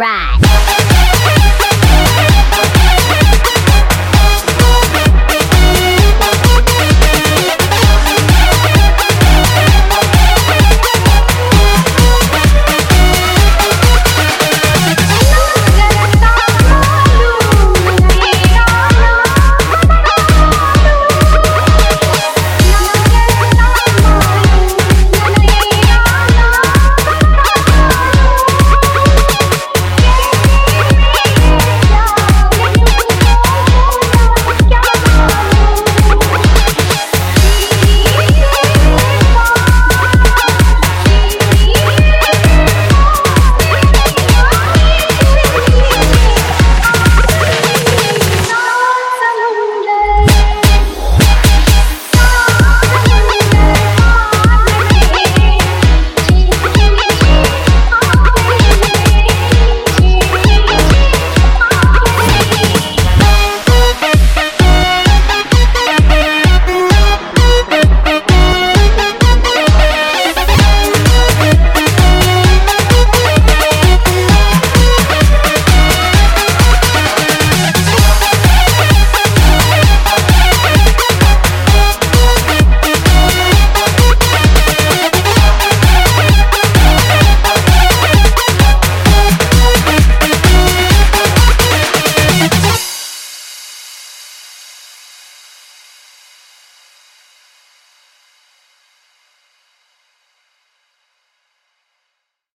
Right.